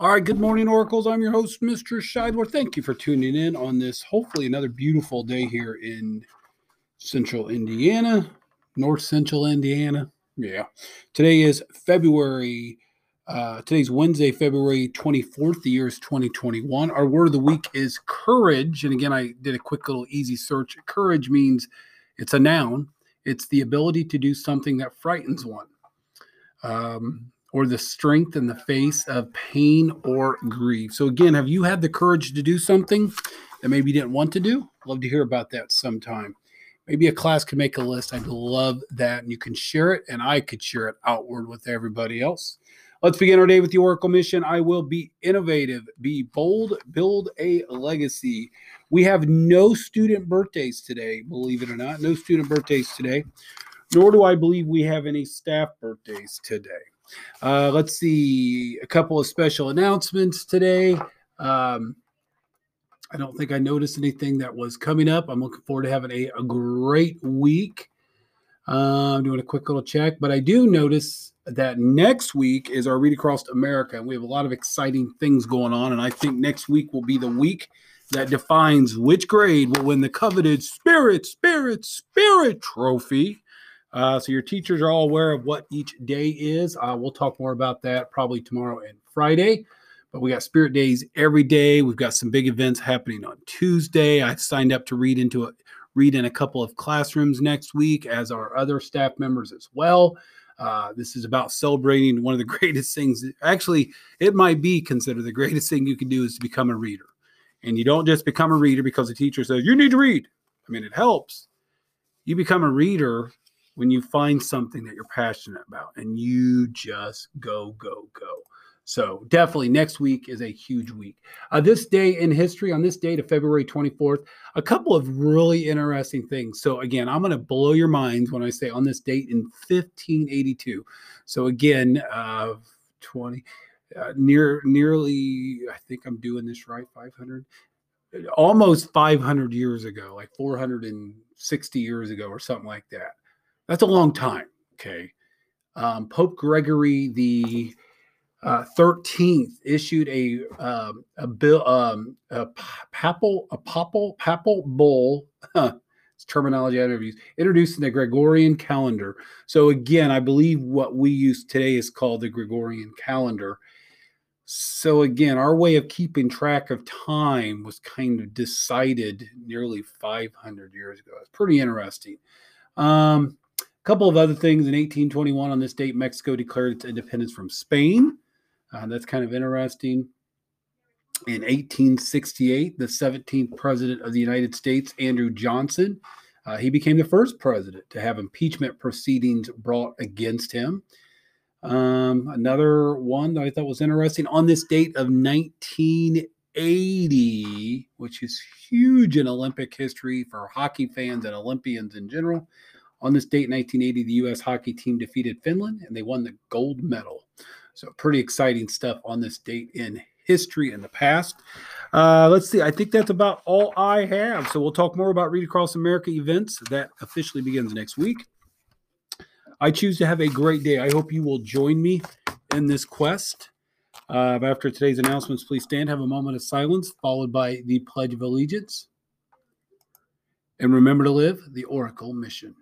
All right, good morning, Oracles. I'm your host, Mr. Scheidler. Thank you for tuning in on this, hopefully, another beautiful day here in central Indiana, north central Indiana. Yeah. Today is February, uh, today's Wednesday, February 24th. The year is 2021. Our word of the week is courage. And again, I did a quick little easy search. Courage means it's a noun, it's the ability to do something that frightens one. Um, or the strength in the face of pain or grief. So, again, have you had the courage to do something that maybe you didn't want to do? Love to hear about that sometime. Maybe a class can make a list. I'd love that. And you can share it, and I could share it outward with everybody else. Let's begin our day with the Oracle mission. I will be innovative, be bold, build a legacy. We have no student birthdays today, believe it or not. No student birthdays today, nor do I believe we have any staff birthdays today. Uh, let's see a couple of special announcements today. Um, I don't think I noticed anything that was coming up. I'm looking forward to having a, a great week. Uh, I'm doing a quick little check, but I do notice that next week is our Read Across America, and we have a lot of exciting things going on. And I think next week will be the week that defines which grade will win the coveted Spirit, Spirit, Spirit trophy. Uh, so your teachers are all aware of what each day is. Uh, we'll talk more about that probably tomorrow and Friday. But we got spirit days every day. We've got some big events happening on Tuesday. I've signed up to read into a read in a couple of classrooms next week, as are other staff members as well. Uh, this is about celebrating one of the greatest things. Actually, it might be considered the greatest thing you can do is to become a reader. And you don't just become a reader because the teacher says you need to read. I mean, it helps. You become a reader when you find something that you're passionate about and you just go, go, go. So definitely next week is a huge week. Uh, this day in history, on this date of February 24th, a couple of really interesting things. So again, I'm going to blow your minds when I say on this date in 1582. So again, uh, 20, uh, near nearly, I think I'm doing this right, 500, almost 500 years ago, like 460 years ago or something like that. That's a long time. Okay. Um, Pope Gregory the uh, 13th issued a um, a bill um, a papal a papal papal bull huh, terminology I never use introducing the Gregorian calendar. So again, I believe what we use today is called the Gregorian calendar. So again, our way of keeping track of time was kind of decided nearly 500 years ago. It's pretty interesting. Um, couple of other things. In 1821 on this date mexico declared its independence from spain. Uh, that's kind of interesting. In 1868 the 17th president of the united states andrew johnson uh, he became the first president to have impeachment proceedings brought against him. Um, another one that i thought was interesting on this date of 1980 which is huge in olympic history for hockey fans and olympians in general on this date, 1980, the U.S. hockey team defeated Finland and they won the gold medal. So, pretty exciting stuff on this date in history in the past. Uh, let's see. I think that's about all I have. So, we'll talk more about Read Across America events that officially begins next week. I choose to have a great day. I hope you will join me in this quest. Uh, after today's announcements, please stand, have a moment of silence, followed by the Pledge of Allegiance. And remember to live the Oracle mission.